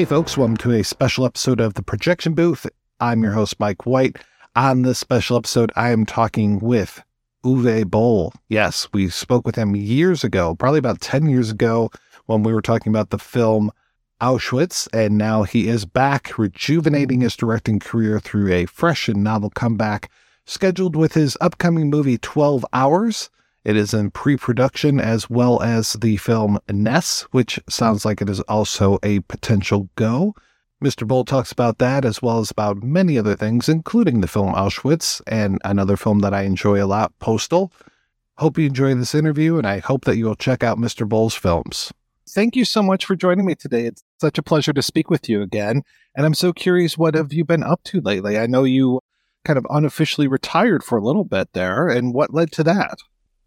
Hey, folks, welcome to a special episode of The Projection Booth. I'm your host, Mike White. On this special episode, I am talking with Uwe Boll. Yes, we spoke with him years ago, probably about 10 years ago, when we were talking about the film Auschwitz, and now he is back, rejuvenating his directing career through a fresh and novel comeback, scheduled with his upcoming movie 12 Hours. It is in pre production as well as the film Ness, which sounds like it is also a potential go. Mr. Boll talks about that as well as about many other things, including the film Auschwitz and another film that I enjoy a lot, Postal. Hope you enjoy this interview, and I hope that you will check out Mr. Boll's films. Thank you so much for joining me today. It's such a pleasure to speak with you again. And I'm so curious, what have you been up to lately? I know you kind of unofficially retired for a little bit there, and what led to that?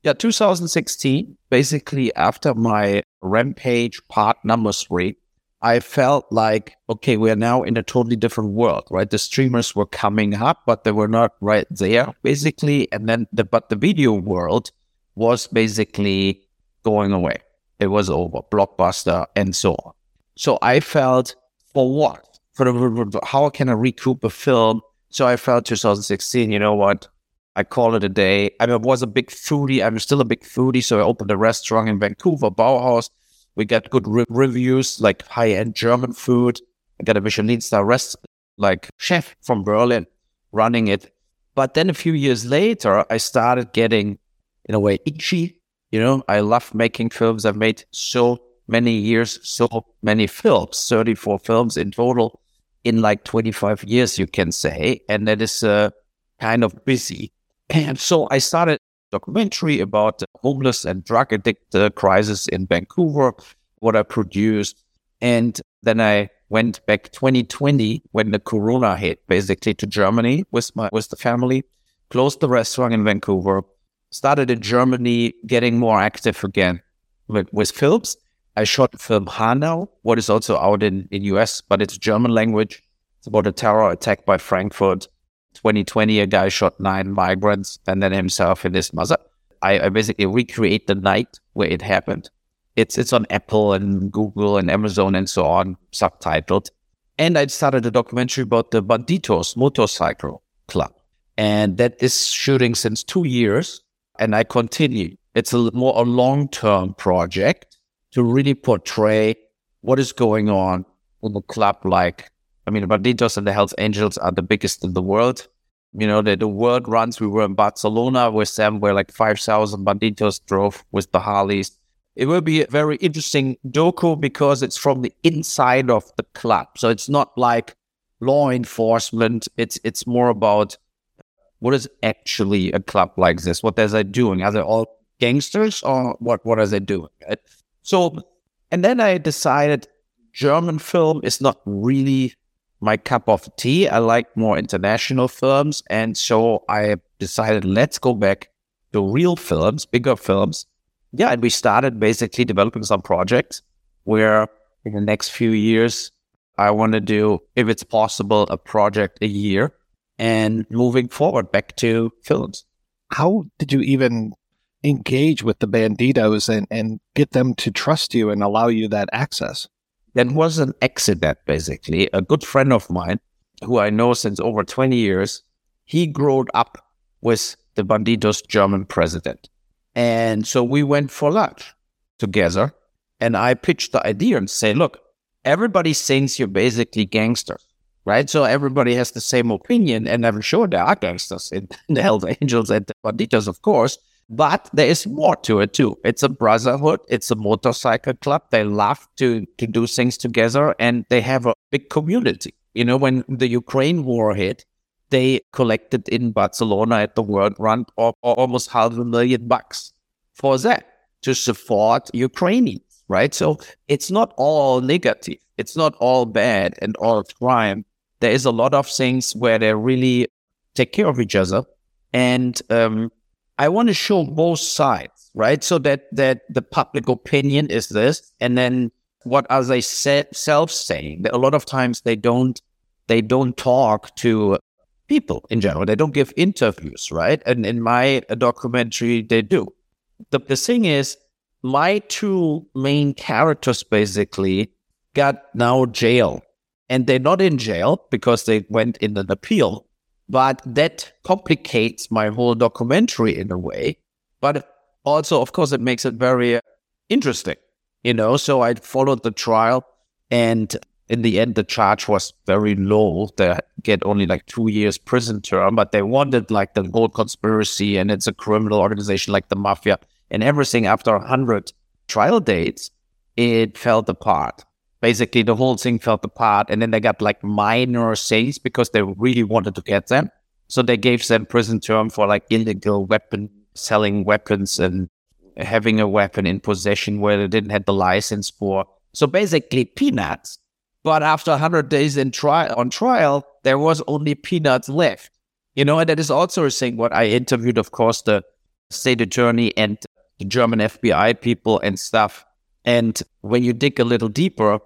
Yeah, 2016, basically after my Rampage part number three, I felt like, okay, we're now in a totally different world, right? The streamers were coming up, but they were not right there, basically. And then the, but the video world was basically going away. It was over, blockbuster and so on. So I felt, for what? For the, how can I recoup a film? So I felt 2016, you know what? I call it a day. I, was a big foodie. I'm still a big foodie. So I opened a restaurant in Vancouver, Bauhaus. We got good re- reviews, like high end German food. I got a Michelin star rest, like chef from Berlin running it. But then a few years later, I started getting, in a way, itchy. You know, I love making films. I've made so many years, so many films, 34 films in total in like 25 years, you can say. And that is uh, kind of busy. And so I started documentary about the homeless and drug addict uh, crisis in Vancouver, what I produced. And then I went back 2020 when the corona hit basically to Germany with my with the family, closed the restaurant in Vancouver, started in Germany, getting more active again with, with films. I shot the film Hanau, what is also out in, in US, but it's German language. It's about a terror attack by Frankfurt 2020, a guy shot nine migrants and then himself and his mother. I, I basically recreate the night where it happened. It's it's on Apple and Google and Amazon and so on, subtitled. And I started a documentary about the Bandidos motorcycle club. And that is shooting since two years. And I continue. It's a more a long term project to really portray what is going on in the club like I mean, Bandidos and the Hells Angels are the biggest in the world. You know, the, the world runs. We were in Barcelona with them, where like 5,000 Bandidos drove with the Harleys. It will be a very interesting docu because it's from the inside of the club. So it's not like law enforcement. It's it's more about what is actually a club like this? What are they doing? Are they all gangsters or what? What are they doing? So, and then I decided German film is not really my cup of tea. I like more international films. And so I decided, let's go back to real films, bigger films. Yeah. And we started basically developing some projects where in the next few years, I want to do, if it's possible, a project a year and moving forward back to films. How did you even engage with the bandidos and, and get them to trust you and allow you that access? That was an accident, basically. A good friend of mine, who I know since over 20 years, he grew up with the Bandidos German president. And so we went for lunch together. And I pitched the idea and say, look, everybody thinks you're basically gangsters, right? So everybody has the same opinion. And I'm sure there are gangsters in, in the Hells Angels and the Bandidos, of course. But there is more to it too. It's a brotherhood. It's a motorcycle club. They love to, to do things together and they have a big community. You know, when the Ukraine war hit, they collected in Barcelona at the World Run or, or almost half a million bucks for that to support Ukrainians. right? So it's not all negative. It's not all bad and all crime. There is a lot of things where they really take care of each other. And um, I want to show both sides, right? So that that the public opinion is this, and then what are they self saying? A lot of times they don't they don't talk to people in general. They don't give interviews, right? And in my documentary, they do. The, the thing is, my two main characters basically got now jail. And they're not in jail because they went in an appeal. But that complicates my whole documentary in a way. But also, of course, it makes it very interesting, you know? So I followed the trial and in the end, the charge was very low. They get only like two years prison term, but they wanted like the whole conspiracy and it's a criminal organization like the mafia and everything. After hundred trial dates, it fell apart. Basically, the whole thing fell apart, and then they got like minor things because they really wanted to get them. So they gave them prison term for like illegal weapon selling weapons and having a weapon in possession where they didn't have the license for. So basically, peanuts but after 100 days in trial on trial, there was only peanuts left. You know, and that is also a thing. What I interviewed, of course, the state attorney and the German FBI people and stuff. And when you dig a little deeper,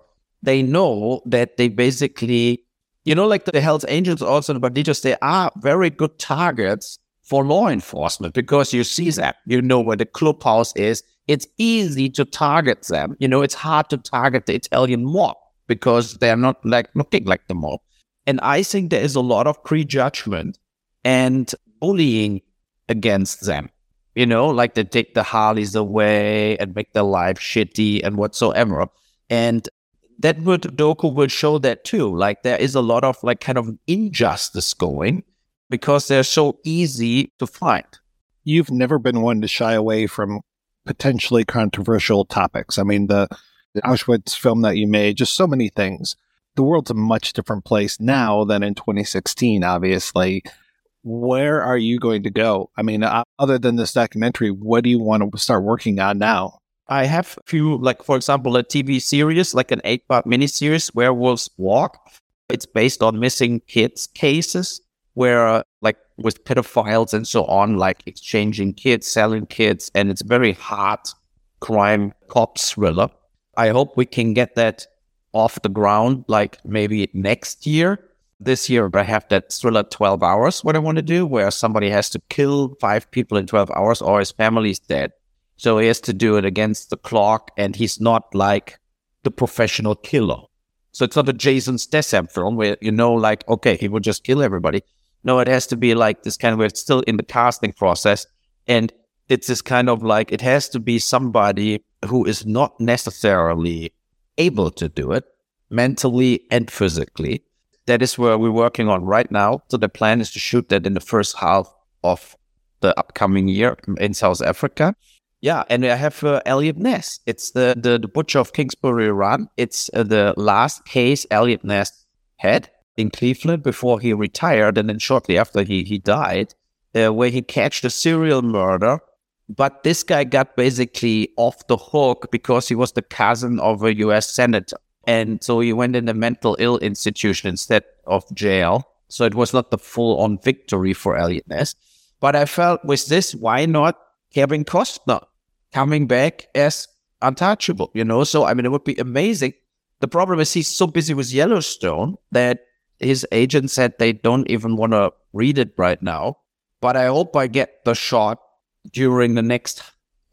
they know that they basically, you know, like the Hells Angels also in Bandidos, they are very good targets for law enforcement because you see them, you know where the clubhouse is. It's easy to target them. You know, it's hard to target the Italian mob because they're not like looking like the mob. And I think there is a lot of prejudgment and bullying against them. You know, like they take the Harleys away and make their life shitty and whatsoever. And that would Doku will show that too. Like there is a lot of like kind of injustice going because they're so easy to find. You've never been one to shy away from potentially controversial topics. I mean, the the Auschwitz film that you made, just so many things. The world's a much different place now than in 2016, obviously. Where are you going to go? I mean, uh, other than this documentary, what do you want to start working on now? I have a few, like, for example, a TV series, like an eight part miniseries, Werewolves Walk. It's based on missing kids cases where, like, with pedophiles and so on, like exchanging kids, selling kids, and it's very hard crime cop thriller. I hope we can get that off the ground, like maybe next year. This year, I have that thriller 12 hours, what I want to do, where somebody has to kill five people in 12 hours or his family's dead. So he has to do it against the clock, and he's not like the professional killer. So it's not a Jason Statham film where you know, like, okay, he will just kill everybody. No, it has to be like this kind of where it's still in the casting process. And it's this kind of like, it has to be somebody who is not necessarily able to do it mentally and physically. That is where we're working on right now. So the plan is to shoot that in the first half of the upcoming year in South Africa. Yeah, and I have uh, Eliot Ness. It's the, the, the butcher of Kingsbury Run. It's uh, the last case Eliot Ness had in Cleveland before he retired, and then shortly after he he died, uh, where he catched a serial murder but this guy got basically off the hook because he was the cousin of a US senator. And so he went in a mental ill institution instead of jail. So it was not the full on victory for Eliot Ness. But I felt with this, why not Kevin Costner coming back as untouchable, you know? So, I mean, it would be amazing. The problem is he's so busy with Yellowstone that his agent said they don't even want to read it right now. But I hope I get the shot during the next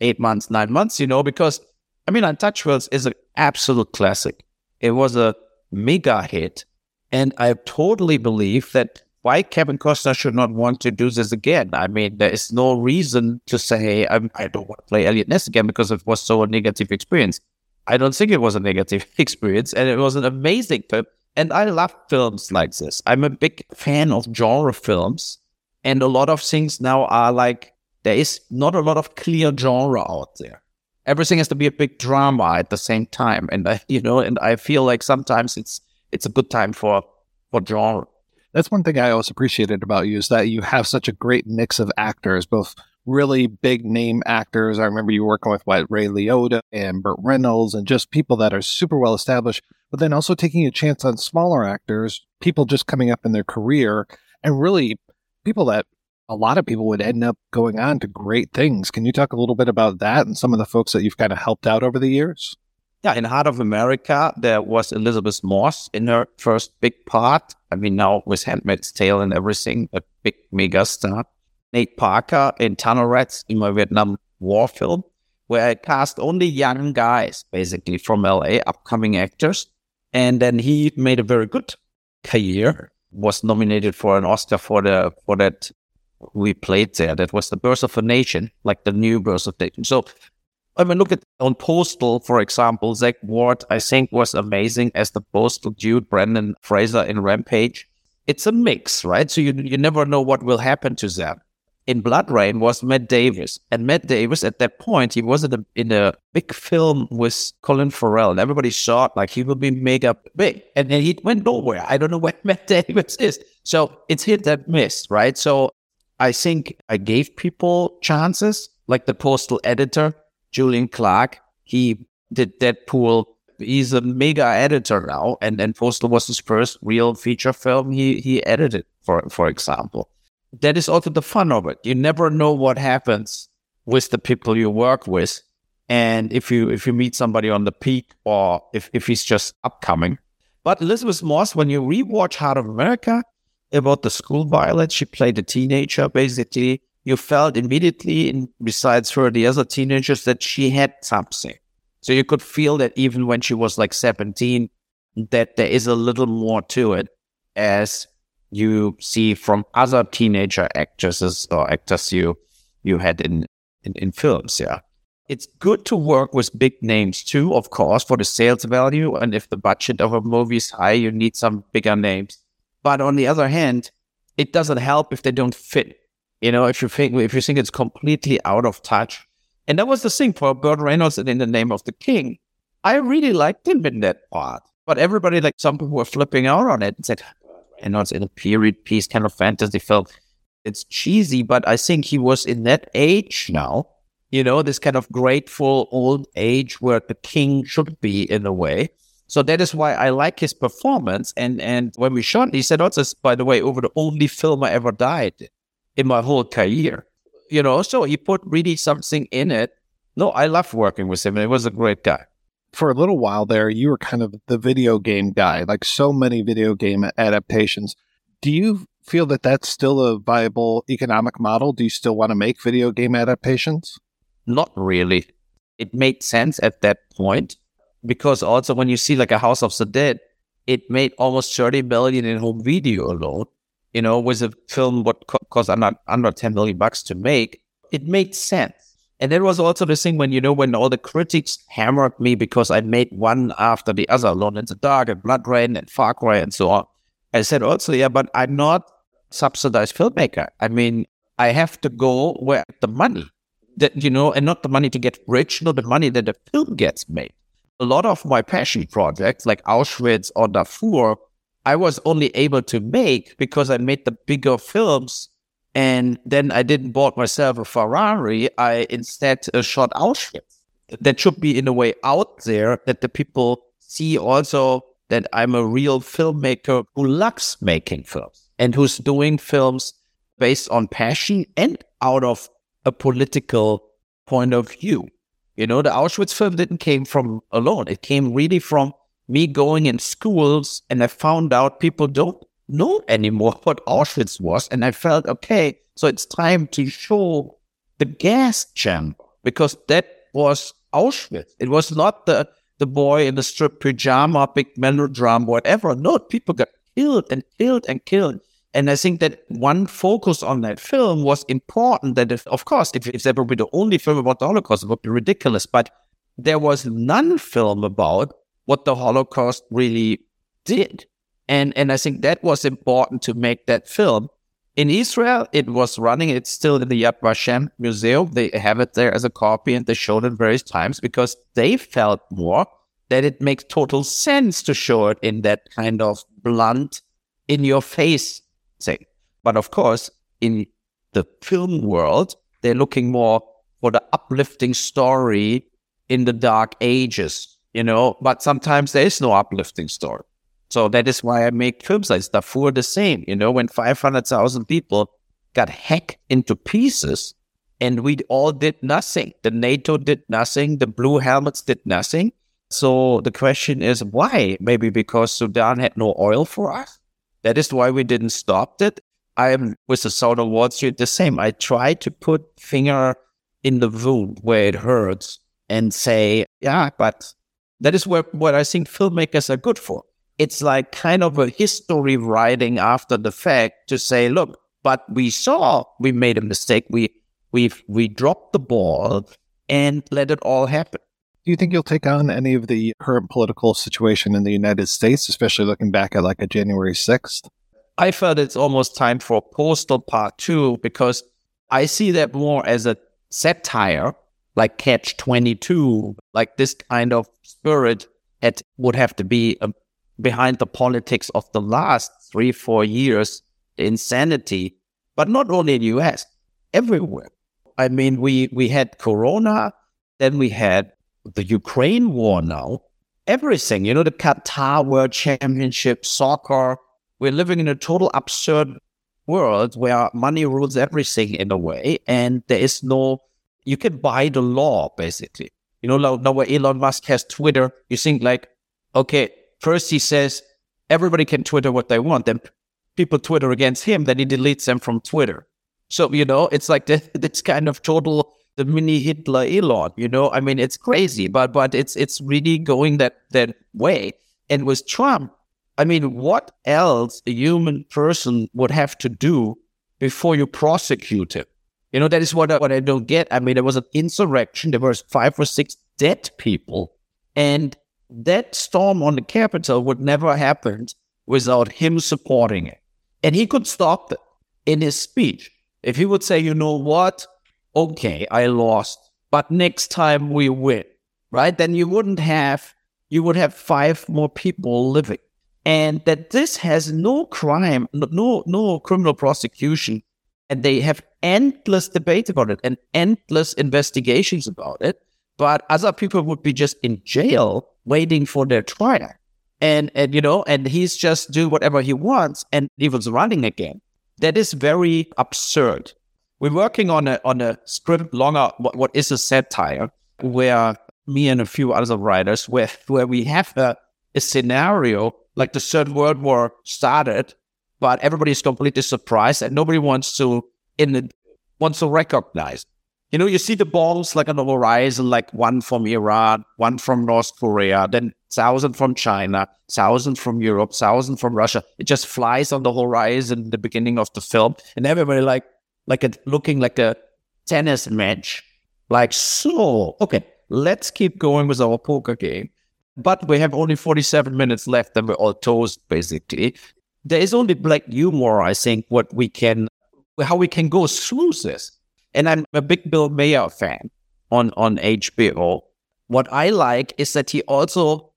eight months, nine months, you know, because I mean, Untouchables is an absolute classic. It was a mega hit. And I totally believe that why Kevin Costner should not want to do this again. I mean, there is no reason to say I'm, I do not want to play Eliot Ness again because it was so a negative experience. I don't think it was a negative experience, and it was an amazing film. And I love films like this. I'm a big fan of genre films, and a lot of things now are like there is not a lot of clear genre out there. Everything has to be a big drama at the same time, and I, you know, and I feel like sometimes it's it's a good time for for genre. That's one thing I always appreciated about you is that you have such a great mix of actors, both really big name actors. I remember you working with what Ray Liotta and Burt Reynolds and just people that are super well established, but then also taking a chance on smaller actors, people just coming up in their career and really people that a lot of people would end up going on to great things. Can you talk a little bit about that and some of the folks that you've kind of helped out over the years? Yeah, in Heart of America, there was Elisabeth Moss in her first big part. I mean, now with Handmaid's Tale and everything, a big mega star. Nate Parker in Tunnel Rats in my Vietnam War film, where I cast only young guys, basically from LA, upcoming actors. And then he made a very good career, was nominated for an Oscar for the for that we played there. That was the Birth of a Nation, like the new Birth of a Nation. So I mean, look at on Postal, for example, Zack Ward, I think was amazing as the Postal dude, Brendan Fraser in Rampage. It's a mix, right? So you you never know what will happen to them in BloodRayne was Matt Davis. And Matt Davis, at that point, he was in a, in a big film with Colin Farrell. And everybody thought like he will be mega big. And then he went nowhere. I don't know where Matt Davis is. So it's hit that miss, right? So I think I gave people chances, like the postal editor, Julian Clarke. He did Deadpool. He's a mega editor now. And then Postal was his first real feature film he, he edited, for, for example that is also the fun of it. You never know what happens with the people you work with. And if you if you meet somebody on the peak or if, if he's just upcoming. But Elisabeth Moss, when you rewatch Heart of America about the school violence, she played a teenager basically. You felt immediately, in, besides her, the other teenagers, that she had something. So you could feel that even when she was like 17, that there is a little more to it as you see from other teenager actresses or actors you you had in, in, in films. Yeah. It's good to work with big names too, of course, for the sales value. And if the budget of a movie is high, you need some bigger names. But on the other hand, it doesn't help if they don't fit. You know, if you think if you think it's completely out of touch. And that was the thing for Burt Reynolds and in The Name of the King. I really liked him in that part. But everybody, like some people were flipping out on it and said, it's in a period piece kind of fantasy film. It's cheesy, but I think he was in that age now, you know, this kind of grateful old age where the king should be in a way. So that is why I like his performance. And and when we shot, he said, "Oh, by the way, over the only film I ever died in my whole career." You know, so he put really something in it. No, I love working with him. He was a great guy for a little while there, you were kind of the video game guy, like so many video game adaptations. Do you feel that that's still a viable economic model? Do you still want to make video game adaptations? Not really. It made sense at that point because also when you see like a House of the Dead, it made almost 30 million in home video alone. You know, with a film what cost under, under 10 million bucks to make, it made sense and that was also the thing when, you know, when all the critics hammered me because I made one after the other, Alone in the Dark and BloodRayne and Far Cry and so on. I said also, yeah, but I'm not subsidized filmmaker. I mean, I have to go where the money that, you know, and not the money to get rich, not the money that the film gets made. A lot of my passion projects like Auschwitz or Darfur, I was only able to make because I made the bigger films and then I didn't bought myself a Ferrari. I instead uh, shot Auschwitz. That should be in a way out there that the people see also that I'm a real filmmaker who loves making films and who's doing films based on passion and out of a political point of view. You know, the Auschwitz film didn't came from alone. It came really from me going in schools and I found out people don't know anymore what Auschwitz was. And I felt, okay, so it's time to show the gas chamber because that was Auschwitz. It was not the, the boy in the strip pajama, big melodrama, whatever. No, people got killed and killed and killed. And I think that one focus on that film was important. That, if, of course, if, if that would be the only film about the Holocaust, it would be ridiculous. But there was none film about what the Holocaust really did. And and I think that was important to make that film. In Israel, it was running. It's still in the Yad Vashem Museum. They have it there as a copy, and they showed it various times because they felt more that it makes total sense to show it in that kind of blunt, in your face thing. But of course, in the film world, They're looking more for the uplifting story in the dark ages, you know, but sometimes there is no uplifting story. So that is why I make films like Darfur the same, you know, when 500,000 people got hacked into pieces and we all did nothing. The NATO did nothing. The blue helmets did nothing. So the question is why? Maybe because Sudan had no oil for us. That is why we didn't stop it. I am with the Assault on Wall Street the same. I try to put finger in the wound where it hurts and say, yeah, but that is what, what I think filmmakers are good for. It's like kind of a history writing after the fact to say, look, but we saw we made a mistake. We we we dropped the ball and let it all happen. Do you think you'll take on any of the current political situation in the United States, especially looking back at like a January 6th? I felt it's almost time for Postal Part 2 because I see that more as a satire, like Catch 22, like this kind of spirit that would have to be um, behind the politics of the last three, four years, insanity, but not only in the US, everywhere. I mean, we, we had Corona, then we had the Ukraine war now, everything, you know, the Qatar World Championship, soccer. We're living in a total absurd world where money rules everything in a way, and there is no, you can buy the law basically. You know, now, now where Elon Musk has Twitter, you think like, okay, first he says everybody can Twitter what they want, then people Twitter against him, then he deletes them from Twitter. So, you know, it's like this kind of total the mini Hitler Elon. You know, I mean, it's crazy, but but it's it's really going that that way. And with Trump, I mean, what else a human person would have to do before you prosecute him? You know, that is what I, what I don't get. I mean, there was an insurrection. There was five or six dead people, and that storm on the Capitol would never happen without him supporting it. And he could stop it in his speech. If he would say, you know what, okay, I lost, but next time we win, right? Then you wouldn't have, you would have five more people living. And that this has no crime, no, no criminal prosecution. And they have endless debate about it and endless investigations about it. But other people would be just in jail waiting for their trial. And, and, you know, and he's just do whatever he wants and he was running again. That is very absurd we're working on a on a script longer. What, what is a satire? Where me and a few other writers, where where we have a, a scenario like the Third World War started, but everybody is completely surprised and nobody wants to in the, wants to recognize. You know, you see the bombs like on the horizon, like one from Iran, one from North Korea, then thousand from China, thousand from Europe, thousand from Russia. It just flies on the horizon the beginning of the film, and everybody like, like a looking like a tennis match. Like, so, okay, let's keep going with our poker game. But we have only 47 minutes left and we're all toast, basically. There is only black humor, I think, what we can, how we can go through this. And I'm a big Bill Maher fan on, on HBO. What I like is that he also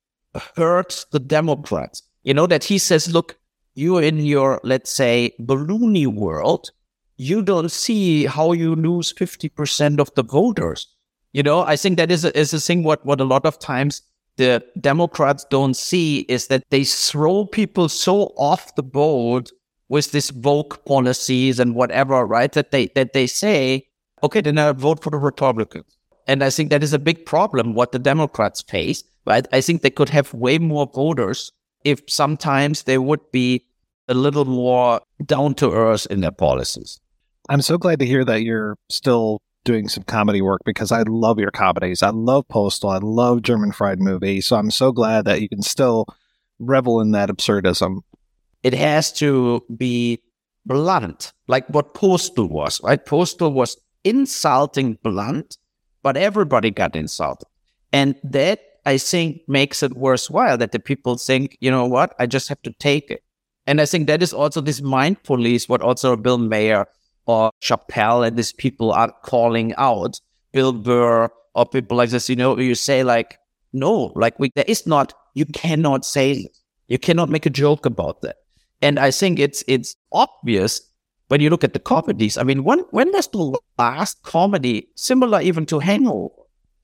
hurts the Democrats. You know, that he says, look, you're in your, let's say, balloony world you don't see how you lose 50% of the voters. You know, I think that is a, is a thing what, what a lot of times the Democrats don't see is that they throw people so off the boat with this woke policies and whatever, right? That they, that they say, okay, then I vote for the Republicans. And I think that is a big problem what the Democrats face, right? I think they could have way more voters if sometimes they would be a little more down to earth in their policies. I'm so glad to hear that you're still doing some comedy work because I love your comedies. I love Postal. I love German Fried Movie. So I'm so glad that you can still revel in that absurdism. It has to be blunt, like what Postal was, right? Postal was insulting blunt, but everybody got insulted. And that I think makes it worthwhile that the people think, you know what, I just have to take it. And I think that is also this mind police, what also Bill Maher or Chappelle and these people are calling out Bill Burr or people like this, you know, you say like, no, like we, there is not, you cannot say it. You cannot make a joke about that. And I think it's, it's obvious when you look at the comedies, I mean, when when was the last comedy similar even to Hangover?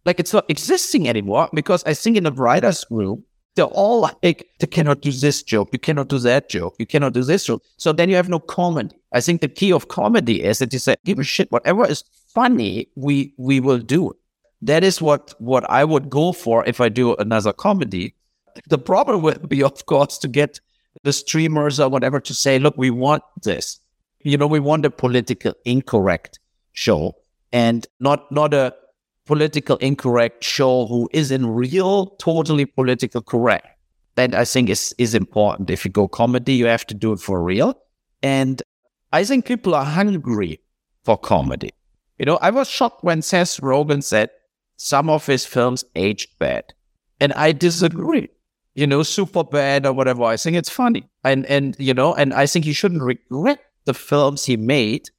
Like it's not existing anymore because I think in the writers' room, they're all like, they cannot do this joke, you cannot do that joke, you cannot do this joke. So then you have no comedy. I think the key of comedy is that you say, give a shit, whatever is funny, we we will do it. That is what what I would go for if I do another comedy. The problem would be, of course, to get the streamers or whatever to say, look, we want this. You know, we want a political incorrect show and not not a political incorrect show who is in real totally political correct. That I think is is important. If you go comedy, you have to do it for real. And I think people are hungry for comedy. You know, I was shocked when Seth Rogen said some of his films aged bad. And I disagree. You know, super bad or whatever. I think it's funny. And and you know, and I think he shouldn't regret the films he made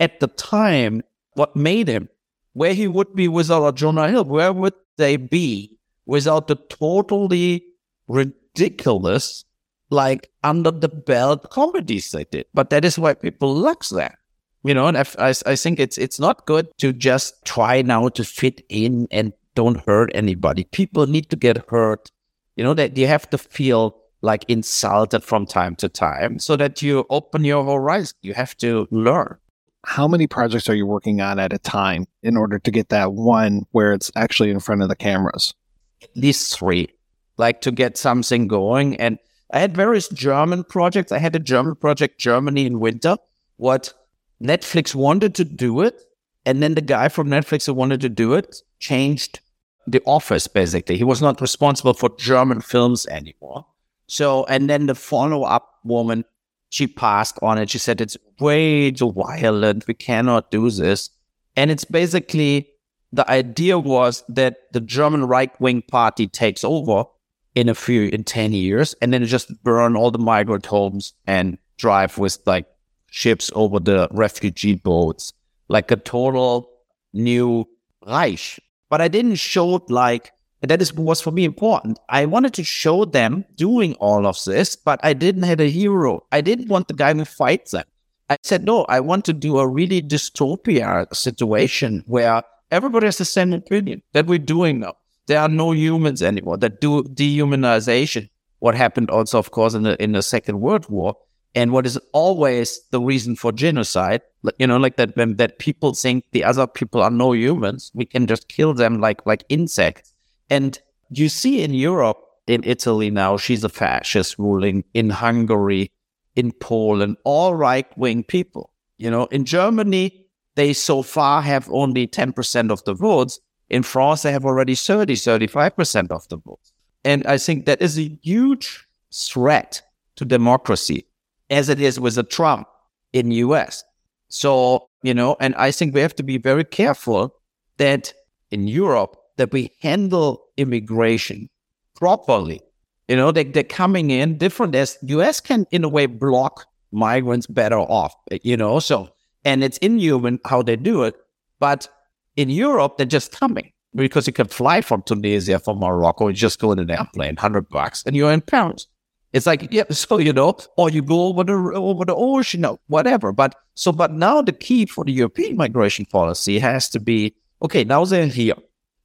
at the time, what made him where he would be without a Jonah Hill. Where would they be without the totally ridiculous, like under the belt comedies they did? But that is why people like that. You know, and I, I, I think it's it's not good to just try now to fit in and don't hurt anybody. People need to get hurt. You know that you have to feel like insulted from time to time so that you open your horizon. You have to learn how many projects are you working on at a time in order to get that one where it's actually in front of the cameras? At least three, like to get something going. And I had various German projects. I had a German project, Germany in winter. What Netflix wanted to do it. And then the guy from Netflix who wanted to do it changed the office, basically. He was not responsible for German films anymore. So, and then the follow up woman she passed on it. She said it's way too violent. We cannot do this. And it's basically the idea was that the German right wing party takes over in a few in 10 years and then just burn all the migrant homes and drive with like ships over the refugee boats like a total new Reich. But I didn't show it like and that is was for me important. I wanted to show them doing all of this, but I didn't have a hero. I didn't want the guy who fights them. I said, no, I want to do a really dystopia situation where everybody has the same opinion that we're doing now. There are no humans anymore. That do dehumanization, what happened also, of course, in the in the Second World War, and what is always the reason for genocide. You know, like that when that people think the other people are no humans, we can just kill them like like insects and you see in Europe, in Italy now, she's a fascist ruling, in Hungary, in Poland, all right wing people. You know, in Germany, they so far have only 10% of the votes. In France, they have already 30, 35% of the votes. And I think that is a huge threat to democracy, as it is with the Trump in US. So, you know, and I think we have to be very careful that in Europe, that we handle immigration properly. You know, they, they're coming in different as US can, in a way, block migrants better off, you know, so, and it's inhuman how they do it. But in Europe, they're just coming because you can fly from Tunisia, from Morocco, and just go in an airplane, 100 bucks, and you're in Paris. It's like, yeah, so, you know, or you go over the, over the ocean, or whatever. But so, but now the key for the European migration policy has to be, okay, now they're here.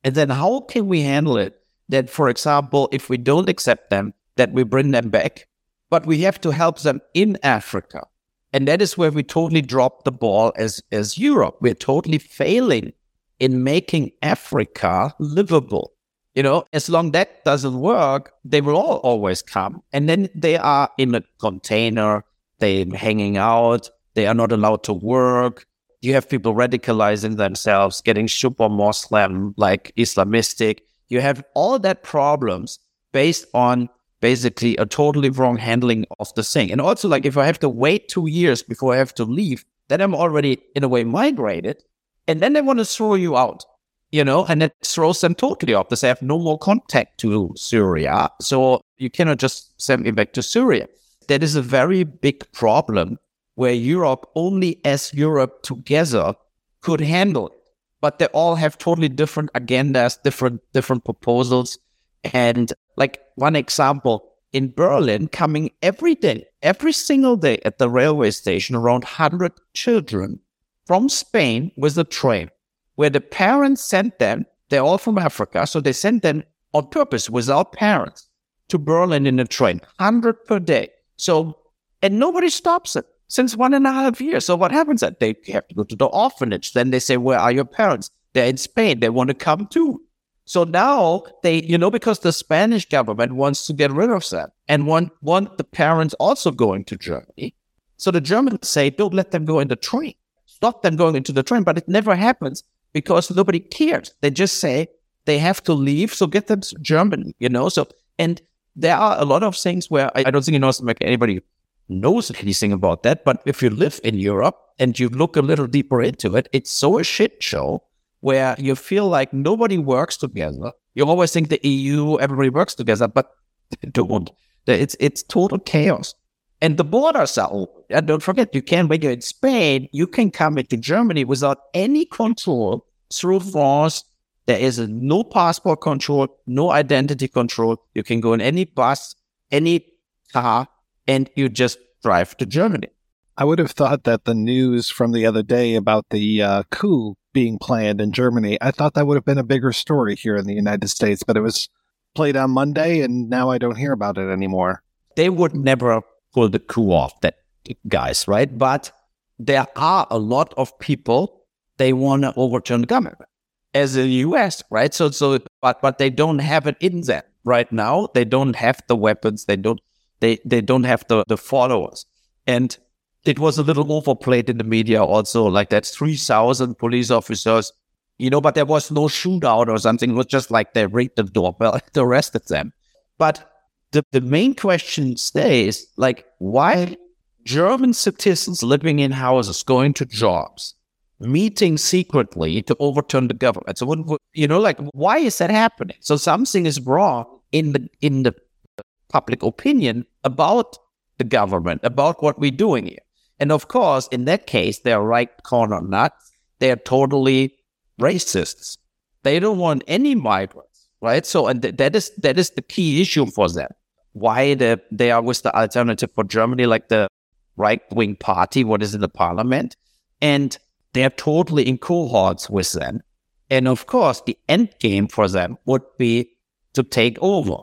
And then how can we handle it that, for example, if we don't accept them, that we bring them back, but we have to help them in Africa. And that is where we totally drop the ball as, as Europe. We're totally failing in making Africa livable. You know, as long that doesn't work, they will all always come. And then they are in a container, they're hanging out, they are not allowed to work, you have people radicalizing themselves, getting super Muslim, like Islamistic. You have all that problems based on basically a totally wrong handling of the thing. And also, like, if I have to wait two years before I have to leave, then I'm already in a way migrated. And then they want to throw you out, you know, and it throws them totally off. They have no more contact to Syria. So you cannot just send me back to Syria. That is a very big problem where Europe, only as Europe together, could handle it. But they all have totally different agendas, different different proposals. And like one example, in Berlin coming every day, every single day at the railway station, around 100 children from Spain with a train, where the parents sent them, they're all from Africa, so they sent them on purpose without parents to Berlin in a train, 100 per day. So, and nobody stops it since one and a half years. So what happens that they have to go to the orphanage. Then they say, where are your parents? They're in Spain. They want to come too. So now they, you know, because the Spanish government wants to get rid of them and want, want the parents also going to Germany. So the Germans say, don't let them go in the train. Stop them going into the train. But it never happens because nobody cares. They just say they have to leave. So get them to Germany, you know? So, and there are a lot of things where I, I don't think in North America anybody knows anything about that. But if you live in Europe and you look a little deeper into it, it's so a shit show where you feel like nobody works together. You always think the EU, everybody works together, but they don't. It's it's total chaos. And the borders are open. And don't forget, you can when you're in Spain, you can come into Germany without any control through France. There is no passport control, no identity control. You can go in any bus, any car, and you just drive to Germany. I would have thought that the news from the other day about the uh, coup being planned in Germany. I thought that would have been a bigger story here in the United States, but it was played on Monday, and now I don't hear about it anymore. They would never pull the coup off, that guys, right? But there are a lot of people they want to overturn the government as in the US, right? So, so, but but they don't have it in them right now. They don't have the weapons. They don't. They they don't have the the followers, and it was a little overplayed in the media also, like that's 3,000 police officers, you know, but there was no shootout or something. It was just like they raped the doorbell, they arrested them. But the, the main question stays like, why German citizens living in houses, going to jobs, meeting secretly to overturn the government? So, what, you know, like, why is that happening? So something is wrong in the, in the public opinion about the government, about what we're doing here. And of course, in that case, they're right corner nuts. They're totally racists. They don't want any migrants, right? So, and th- that is that is the key issue for them. Why the, they are with the alternative for Germany, like the right wing party, what is in the parliament, and they're totally in cohorts with them. And of course, the end game for them would be to take over,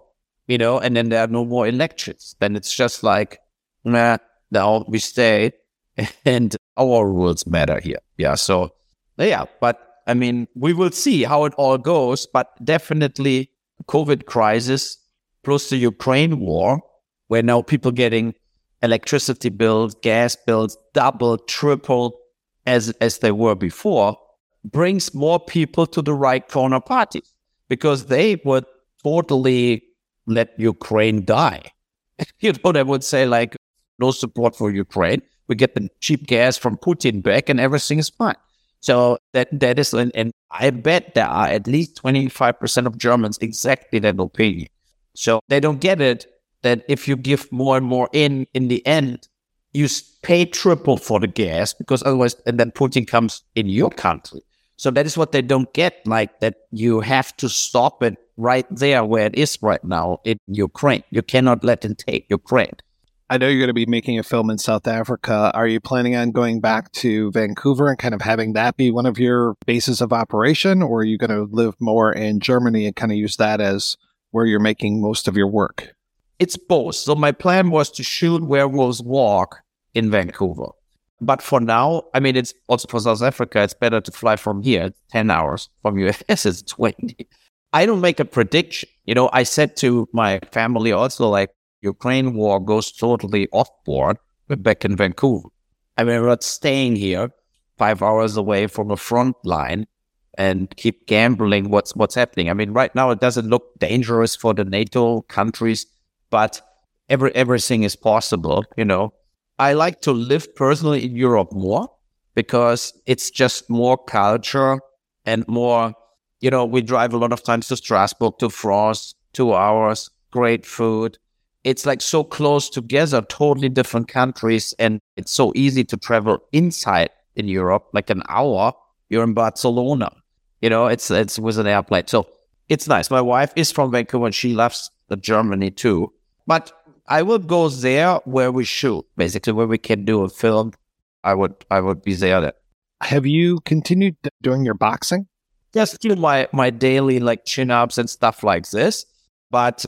you know, and then there are no more elections. Then it's just like, nah, now we stay and our rules matter here. Yeah. So, yeah. But I mean, we will see how it all goes. But definitely, COVID crisis plus the Ukraine war, where now people getting electricity bills, gas bills, double, triple as as they were before, brings more people to the right corner parties because they were totally let Ukraine die. you know, they would say like no support for Ukraine we get the cheap gas from Putin back and everything is fine. So that that is, and, and I bet there are at least 25% of Germans exactly that opinion. So they don't get it that if you give more and more in, in the end, you pay triple for the gas because otherwise, and then Putin comes in your country. So that is what they don't get, like that you have to stop it right there where it is right now in Ukraine. You cannot let him take Ukraine. I know you're going to be making a film in South Africa. Are you planning on going back to Vancouver and kind of having that be one of your bases of operation, or are you going to live more in Germany and kind of use that as where you're making most of your work? It's both. So my plan was to shoot Werewolves Walk in Vancouver. But for now, I mean, it's also for South Africa, it's better to fly from here, 10 hours from US, it's 20. I don't make a prediction. You know, I said to my family also, like, Ukraine war goes totally off board, back in Vancouver. I mean, we're not staying here five hours away from the front line and keep gambling what's what's happening. I mean, right now it doesn't look dangerous for the NATO countries, but every everything is possible, you know. I like to live personally in Europe more because it's just more culture and more, you know, we drive a lot of times to Strasbourg, to France, two hours, great food, it's like so close together, totally different countries, and it's so easy to travel inside in Europe, like an hour. You're in Barcelona, you know. It's it's with an airplane, so it's nice. My wife is from Vancouver, and she loves Germany too. But I would go there where we shoot, basically where we can do a film. I would I would be there. Then. Have you continued doing your boxing? Just do my my daily like chin ups and stuff like this, but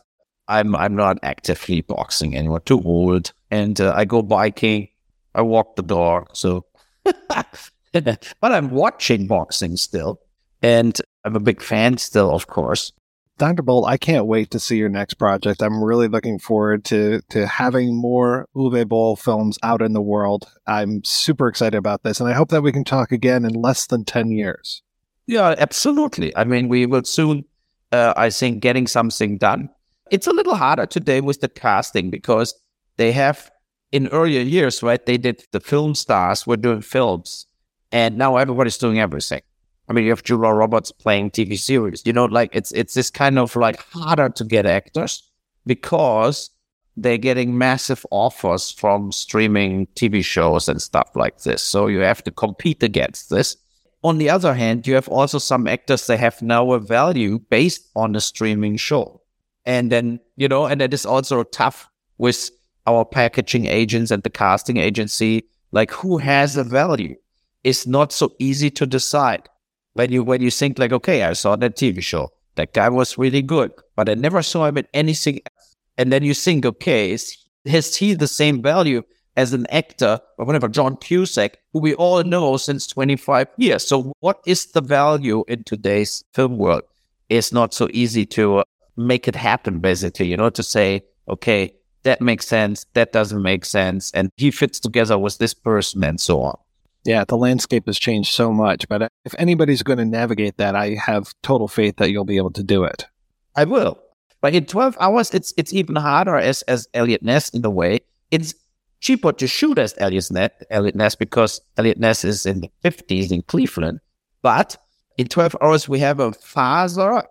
I'm I'm not actively boxing anymore. Too old, and uh, I go biking. I walk the dog. So, but I'm watching boxing still, and I'm a big fan still, of course. Dr. Boll, I can't wait to see your next project. I'm really looking forward to to having more Uwe Boll films out in the world. I'm super excited about this, and I hope that we can talk again in less than ten years. Yeah, absolutely. I mean, we will soon, uh, I think, getting something done. It's a little harder today with the casting because they have in earlier years, right? They did the film stars were doing films, and now everybody's doing everything. I mean, you have Julia Roberts playing TV series. You know, like it's it's this kind of like harder to get actors because they're getting massive offers from streaming TV shows and stuff like this. So you have to compete against this. On the other hand, you have also some actors that have now a value based on a streaming show. And then, you know, and that is also tough with our packaging agents and the casting agency. Like who has a value? It's not so easy to decide when you when you think like, okay, I saw that TV show, that guy was really good, but I never saw him in anything else. And then you think, okay, is, has he the same value as an actor or whatever, John Cusack, who we all know since 25 years? So what is the value in today's film world? It's not so easy to uh, make it happen, basically, you know, to say, okay, that makes sense, that doesn't make sense, and he fits together with this person and so on. Yeah, the landscape has changed so much, but if anybody's going to navigate that, I have total faith that you'll be able to do it. I will. But in 12 hours, it's it's even harder as as Eliot Ness in a way. It's cheaper to shoot as Eliot Ness, Eliot Ness because Eliot Ness is in the 50s in Cleveland. But in 12 hours, we have a father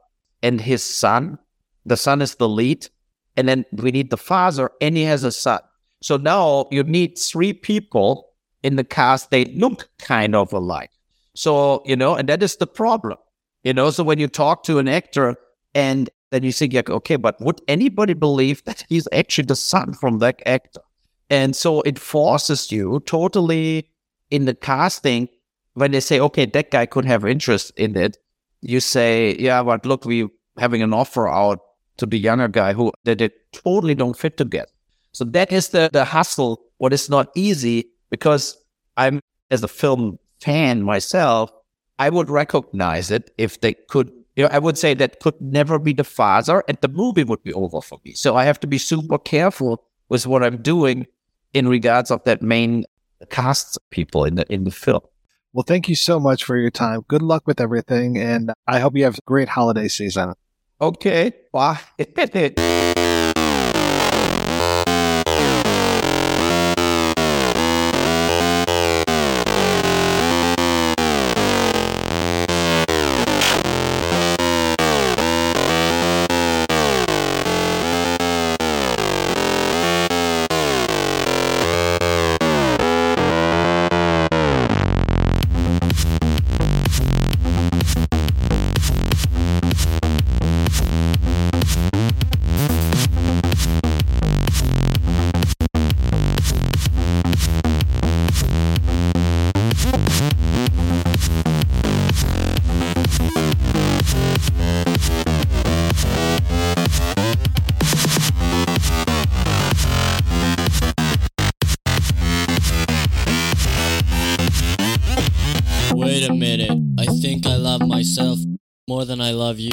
and his son. The son is the lead. And then we need the father and he has a son. So now you need three people in the cast, they look kind of alike. So, you know, and that is the problem. You know, so when you talk to an actor and then you think, like, okay, but would anybody believe that he's actually the son from that actor? And so it forces you totally in the casting when they say, okay, that guy could have interest in it. You say, yeah, but look, we having an offer out to the younger guy who that they totally don't fit together. So that is the the hustle. What is not easy because I'm, as a film fan myself, I would recognize it if they could. You know, I would say that could never be the father, and the movie would be over for me. So I have to be super careful with what I'm doing in regards of that main cast people in the in the film. Well, thank you so much for your time. Good luck with everything, and I hope you have a great holiday season. Okay, bye. than I love you.